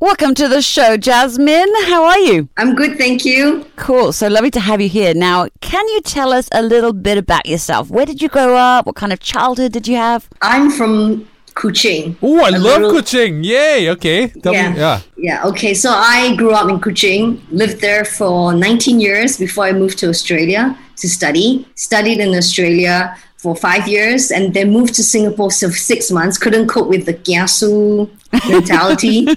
Welcome to the show, Jasmine. How are you? I'm good, thank you. Cool. So lovely to have you here. Now, can you tell us a little bit about yourself? Where did you grow up? What kind of childhood did you have? I'm from Kuching. Oh, I A love little- Kuching. Yay. Okay. Tell Yeah. me. Yeah. Yeah, okay. So I grew up in Kuching, lived there for 19 years before I moved to Australia to study. Studied in Australia for five years and then moved to Singapore for six months. Couldn't cope with the kiasu mentality.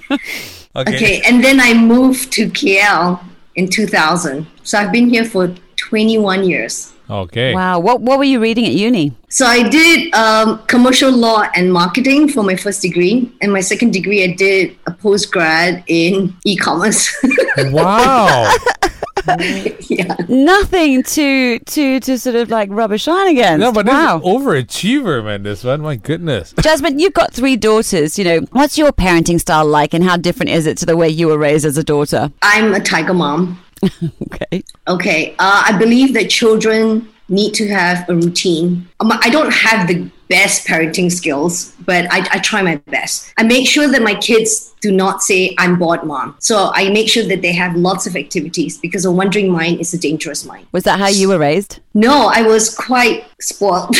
Okay. okay, and then I moved to KL in 2000. So I've been here for 21 years. Okay. Wow. What What were you reading at uni? So I did um, commercial law and marketing for my first degree, and my second degree I did a postgrad in e-commerce. Wow. yeah, Nothing to to to sort of like rub a shine against. no, but wow. this is overachiever, man. This one. My goodness. Jasmine, you've got three daughters. You know, what's your parenting style like, and how different is it to the way you were raised as a daughter? I'm a tiger mom. Okay. Okay, uh, I believe that children need to have a routine. Um, I don't have the best parenting skills, but I, I try my best. I make sure that my kids do not say, I'm bored, mom. So I make sure that they have lots of activities because a wandering mind is a dangerous mind. Was that how you were raised? No, I was quite spoiled.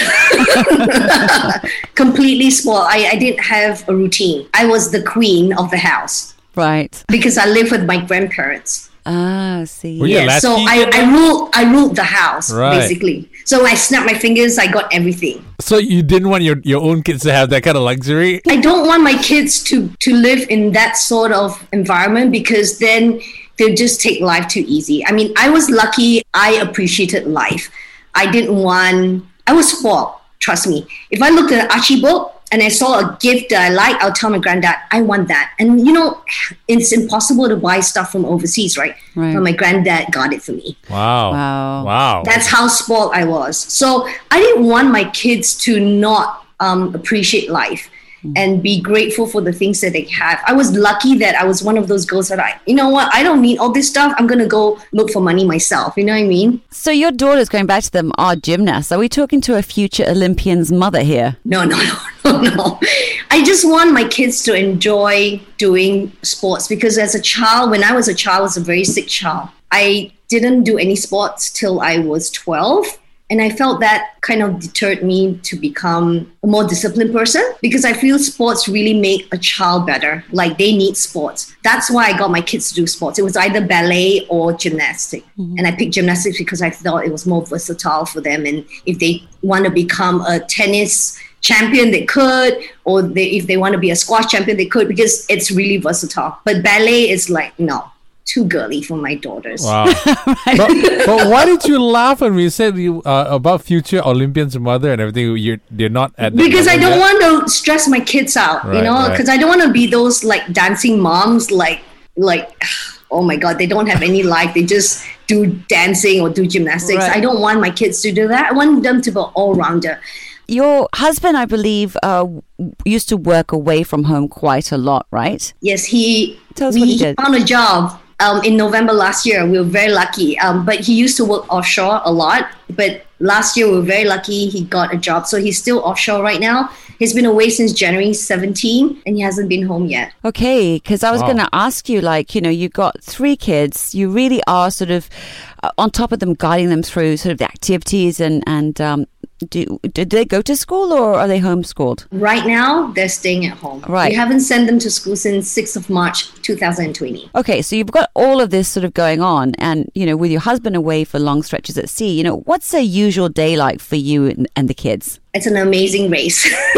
Completely spoiled. I, I didn't have a routine. I was the queen of the house Right. because I lived with my grandparents. Ah, see. Were Yeah, so I, I ruled I ruled the house Right. basically. So I snapped my fingers, I got everything. So you didn't want your, your own kids to have that kind of luxury? I don't want my kids to to live in that sort of environment because then they'll just take life too easy. I mean, I was lucky. I appreciated life. I didn't want. I was spoiled. Trust me. If I looked at an Archie book and I saw a gift that I like, I'll tell my granddad, I want that. And you know, it's impossible to buy stuff from overseas, right? Right. But my granddad got it for me. Wow. Wow. Wow. That's how spoiled I was. So I didn't want my kids to not um, appreciate life Mm. and be grateful for the things that they have. I was lucky that I was one of those girls that I, you know what, I don't need all this stuff. I'm gonna go look for money myself. You know what I mean? So your daughters, going back to them, are gymnasts. Are we talking to a future Olympian's mother here? No, no, no, no, no. I just want my kids to enjoy doing sports because as a child, when I was a child, I was a very sick child. I didn't do any sports till I was 12. And I felt that kind of deterred me to become a more disciplined person because I feel sports really make a child better. Like they need sports. That's why I got my kids to do sports. It was either ballet or gymnastics. Mm-hmm. And I picked gymnastics because I thought it was more versatile for them. And if they want to become a tennis champion, they could, or they, if they want to be a squash champion, they could because it's really versatile. But ballet is like, no, too girly for my daughters. Wow. but, but why did you laugh when we said you uh, about future Olympians mother and everything? You're they're not at because I don't yet? want to stress my kids out, you Right, know, right. because I don't want to be those like dancing moms, like like oh my god, they don't have any life. They just do dancing or do gymnastics. Right. I don't want my kids to do that. I want them to be all rounder. Your husband, I believe, uh, used to work away from home quite a lot, right? Yes, he Tell us we what he did. found a job um, in November last year. We were very lucky. Um, but he used to work offshore a lot. But last year we were very lucky. He got a job, so he's still offshore right now. He's been away since January 17, and he hasn't been home yet. Okay, because I was Wow. going to ask you, like, you know, you got three kids. You really are sort of uh, on top of them, guiding them through sort of the activities and and um, do did they go to school or are they homeschooled? Right now, they're staying at home. Right. We haven't sent them to school since 6th of March 2020. Okay, so you've got all of this sort of going on, and you know, with your husband away for long stretches at sea, you know, what's a usual day like for you and, and the kids? It's an amazing race.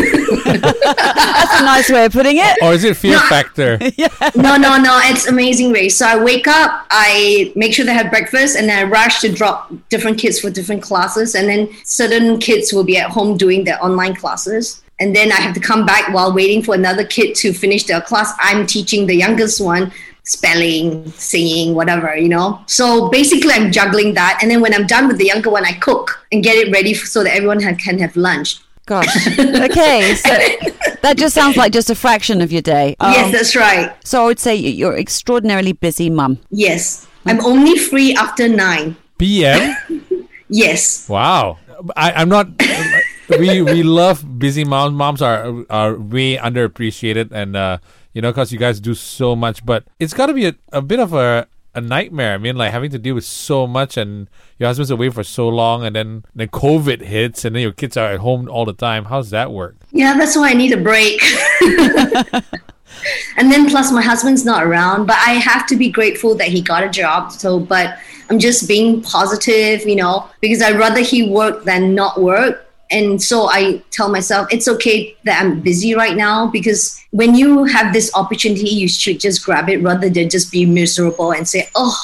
That's a nice way of putting it. Or is it fear factor? no, no, no. It's amazing race. So I wake up, I make sure they have breakfast, and then I rush to drop different kids for different classes. And then certain kids will be at home doing their online classes. And then I have to come back while waiting for another kid to finish their class. I'm teaching the youngest one spelling, singing, whatever, you know. So basically, I'm juggling that. And then when I'm done with the younger one, I cook and get it ready so that everyone ha- can have lunch. Gosh. Okay, so that just sounds like just a fraction of your day. yes, Um, that's right. so I would say you- you're extraordinarily busy, mum. Yes. I'm only free after nine. PM? Yes. Wow. I, I'm not. we we love busy moms. Moms are are way underappreciated, and uh, you know, because you guys do so much. But it's got to be a, a bit of a a nightmare. I mean, like having to deal with so much, and your husband's away for so long, and then then COVID hits, and then your kids are at home all the time. How's that work? Yeah, that's why I need a break. and then plus my husband's not around, but I have to be grateful that he got a job. So, but I'm just being positive, you know, because I'd rather he work than not work. And so I tell myself it's okay that I'm busy right now because when you have this opportunity, you should just grab it rather than just be miserable and say, oh,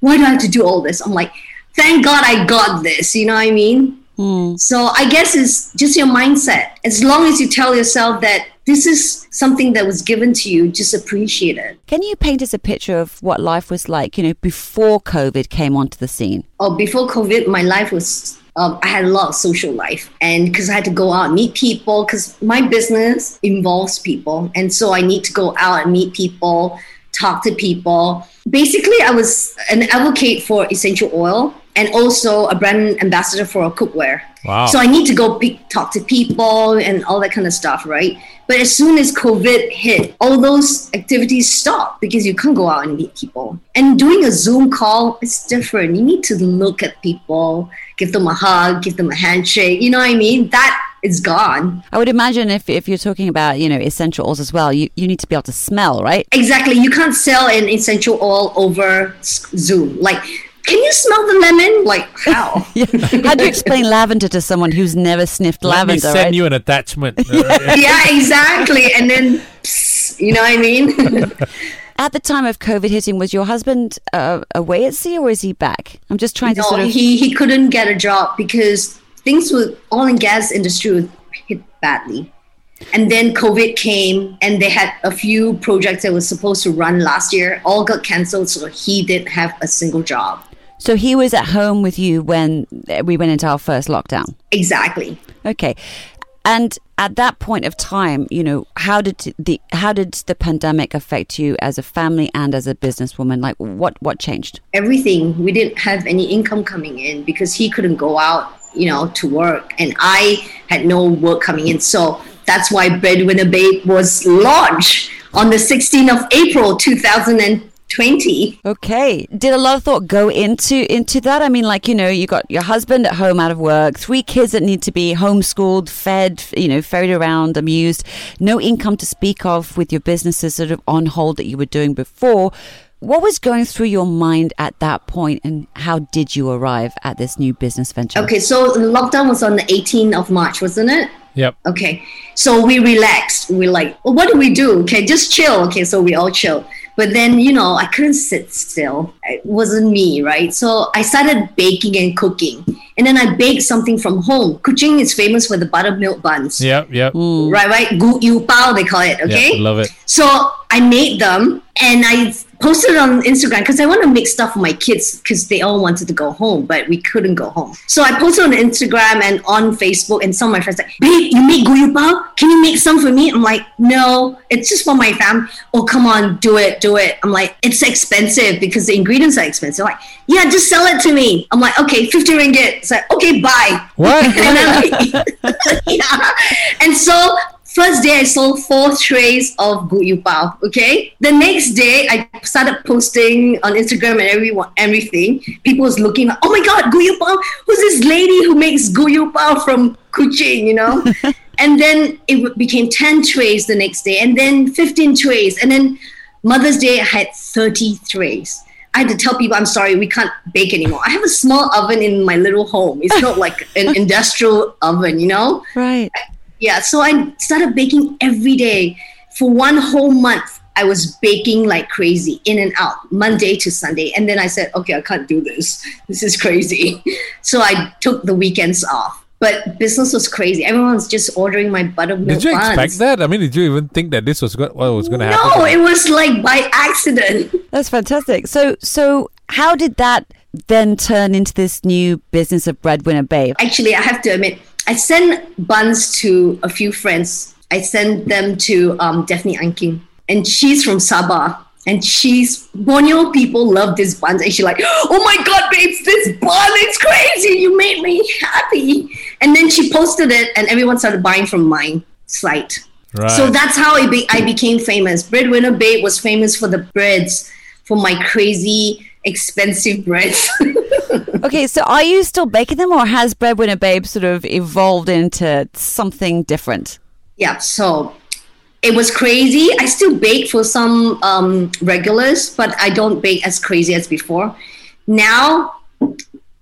why do I have to do all this? I'm like, thank God I got this. You know what I mean? Hmm. So I guess it's just your mindset. As long as you tell yourself that this is something that was given to you, just appreciate it. Can you paint us a picture of what life was like, you know, before COVID came onto the scene? Oh, before COVID, my life was. Um, I had a lot of social life, and because I had to go out and meet people, because my business involves people, and so I need to go out and meet people, talk to people. Basically, I was an advocate for essential oil and also a brand ambassador for a cookware. Wow. So I need to go pe- talk to people and all that kind of stuff, right? But as soon as COVID hit, all those activities stopped because you can't go out and meet people. And doing a Zoom call is different. You need to look at people, give them a hug, give them a handshake. You know what I mean? That is gone. I would imagine if, if you're talking about, you know, essential oils as well, you, you need to be able to smell, right? Exactly. You can't sell an essential oil over Zoom. Like, can you smell the lemon? Like, how? Yeah. How do you explain lavender to someone who's never sniffed Let me lavender, send right? you an attachment. yeah, exactly. And then, psst, you know what I mean? At the time of COVID hitting, was your husband uh, away at sea or is he back? I'm just trying to no, sort of. he, he couldn't get a job because things with oil and gas industry was hit badly. And then COVID came and they had a few projects that were supposed to run last year, all got canceled. So he didn't have a single job. So he was at home with you when we went into our first lockdown. Exactly. Okay. And at that point of time, you know, how did the how did the pandemic affect you as a family and as a businesswoman? Like what what changed? Everything. We didn't have any income coming in because he couldn't go out, you know, to work. And I had no work coming in. So that's why Breadwinner Babe was launched on the 16th of April 2020. Okay. Did a lot of thought go into into that? I mean, like, you know, you got your husband at home out of work, three kids that need to be homeschooled, fed, you know, ferried around, amused, no income to speak of with your businesses sort of on hold that you were doing before. What was going through your mind at that point and how did you arrive at this new business venture? Okay, so the lockdown was on the 18th of March, wasn't it? yep. Okay, so we relaxed. We're like, well, what do we do? Okay, just chill. Okay, so we all chill. But then, you know, I couldn't sit still. It wasn't me, right? So I started baking and cooking. And then I baked something from home. Kuching is famous for the buttermilk buns. Yep. Yep. Right, right? Gu yu bao, they call it, okay? Yeah, love it. So I made them and I posted on Instagram because I want to make stuff for my kids because they all wanted to go home, but we couldn't go home. So I posted on Instagram and on Facebook, and some of my friends like, "Babe, you make guyu? Can you make some for me?" I'm like, "No, it's just for my family." Oh, come on, do it, do it. I'm like, "It's expensive because the ingredients are expensive." Like, yeah, just sell it to me. I'm like, "Okay, 50 ringgit." It's like, "Okay, bye." What? And like, yeah. And so first day I sold four trays of gu yu bao. Okay. The next day I started posting on Instagram and everyone everything. People was looking like, oh my god, gu yu bao. Who's this lady who makes gu yu bao from Kuching? You know. and then it became ten trays the next day, and then fifteen trays, and then Mother's Day I had thirty trays. I had to tell people, I'm sorry, we can't bake anymore. I have a small oven in my little home. It's not like an industrial oven, you know? Right. Yeah, so I started baking every day. For one whole month, I was baking like crazy, in and out, Monday to Sunday. And then I said, okay, I can't do this. This is crazy. So I took the weekends off. But business was crazy. Everyone was just ordering my buttermilk Did you buns. expect that? I mean, did you even think that this was go- what was going to happen? No, it was like by accident. That's fantastic. So so how did that then turn into this new business of breadwinner babe? Actually, I have to admit, I sent buns to a few friends. I sent them to um, Daphne Iking, and she's from Sabah. And she's Borneo people love this buns, and she's like, "Oh my god, babes, this bun, it's crazy! You made me happy." And then she posted it, and everyone started buying from my site. Right. So that's how I, be- I became famous. Breadwinner Babe was famous for the breads, for my crazy expensive breads. Okay, so are you still baking them, or has Breadwinner Babe sort of evolved into something different? yeah, so it was crazy. I still bake for some um, regulars, but I don't bake as crazy as before. Now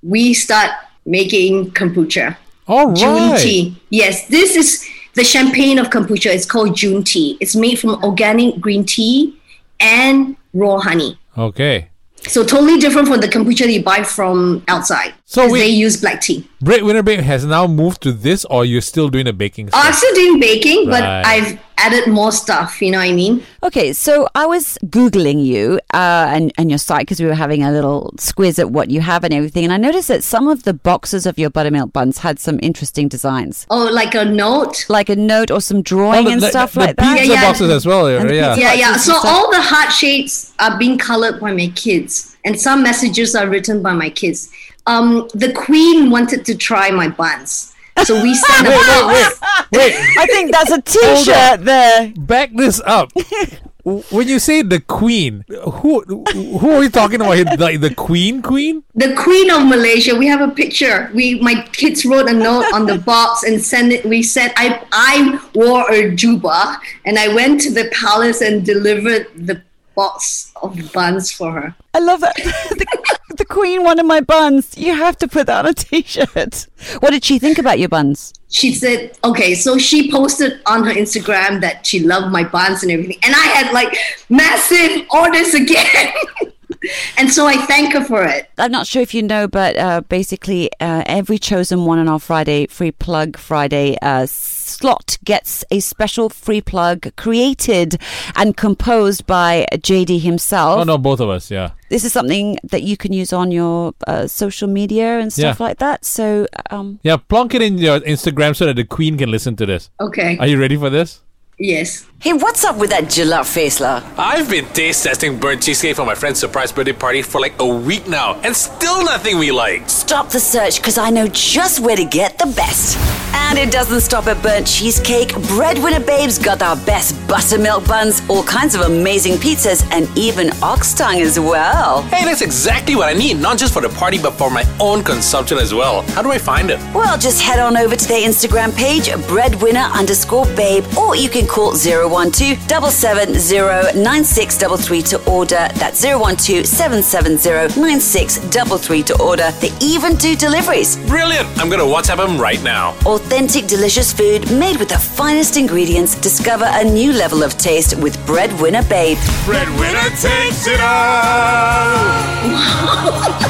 we start making kombucha. All Jun tea. Yes, this is the champagne of kombucha. It's called Jun tea. It's made from organic green tea and raw honey. Okay. So totally different from the that you buy from outside. So 'Cause we- they use black tea. Breadwinner Babe has now moved to this, or you're still doing the baking Oh, I'm stuff? still doing baking, but I've added more stuff. You know what I mean? Okay, so I was googling you uh, and and your site because we were having a little squiz at what you have and everything, and I noticed that some of the boxes of your buttermilk buns had some interesting designs, Oh, like a note. like a note or some Oh, drawing the, and the- stuff the like that. pizza Yeah, yeah. boxes as well. And the yeah. Yeah, yeah. So all the heart shapes are being colored by my kids, and some messages are written by my kids. Um, the queen wanted to try my buns, so we sent a Wait, wait, wait, wait. I think that's a on. T-shirt there. Back this up. when you say the queen, who who are you talking about? Like the queen, queen? the queen of Malaysia. We have a picture. We my kids wrote a note on the box and sent it. We said I I wore a juba and I went to the palace and delivered the box of buns for her. I love that. The, Queen one of my buns. You have to put that on a T-shirt. What did she think about your buns? She said, okay, so she posted on her Instagram that she loved my buns and everything. And I had like massive orders again. and so I thank her for it. I'm not sure if you know, but uh, basically, uh, every chosen one on our Friday free plug Friday uh, slot gets a special free plug created and composed by JD himself. Oh no, both of us. Yeah. This is something that you can use on your uh, social media and stuff Yeah. like that. So, um, Yeah, plonk it in your Instagram so that the queen can listen to this. Okay. Are you ready for this? Yes. Hey, what's up with that jalap face, la? I've been taste testing burnt cheesecake for my friend's surprise birthday party for like a week now, and still nothing we like. Stop the search, because I know just where to get the best. And it doesn't stop at burnt cheesecake. Breadwinner Babes got our best buttermilk buns, all kinds of amazing pizzas, and even ox tongue as well. Hey, that's exactly what I need, not just for the party, but for my own consumption as well. How do I find it? Well, just head on over to their Instagram page, breadwinner underscore babe, or you can call 012 770 9633 to order. That's 012 770 9633 to order. They even do deliveries. Brilliant! I'm gonna WhatsApp them right now. Authentic, delicious food made with the finest ingredients. Discover a new level of taste with Breadwinner Babe. Breadwinner takes it all.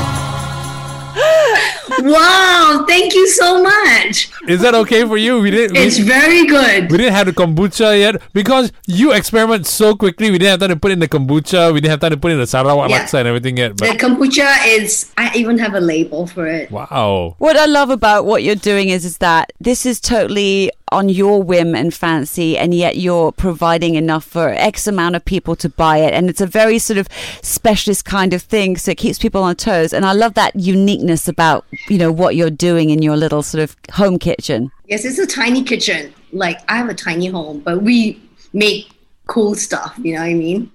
Wow. Thank you so much. Is that okay for you? We didn't. We, It's very good. we didn't have the kombucha yet because you experiment so quickly. We didn't have time to put in the kombucha. We didn't have time to put in the sarawak Yeah. laksa and everything yet. The But kombucha is, I even have a label for it. wow. What I love about what you're doing is is that this is totally on your whim and fancy, and yet you're providing enough for X amount of people to buy it, and it's a very sort of specialist kind of thing, so it keeps people on toes. And I love that uniqueness about you know what you're doing in your little sort of home kitchen. Yes, it's a tiny kitchen. Like I have a tiny home, but we make cool stuff. You know what I mean?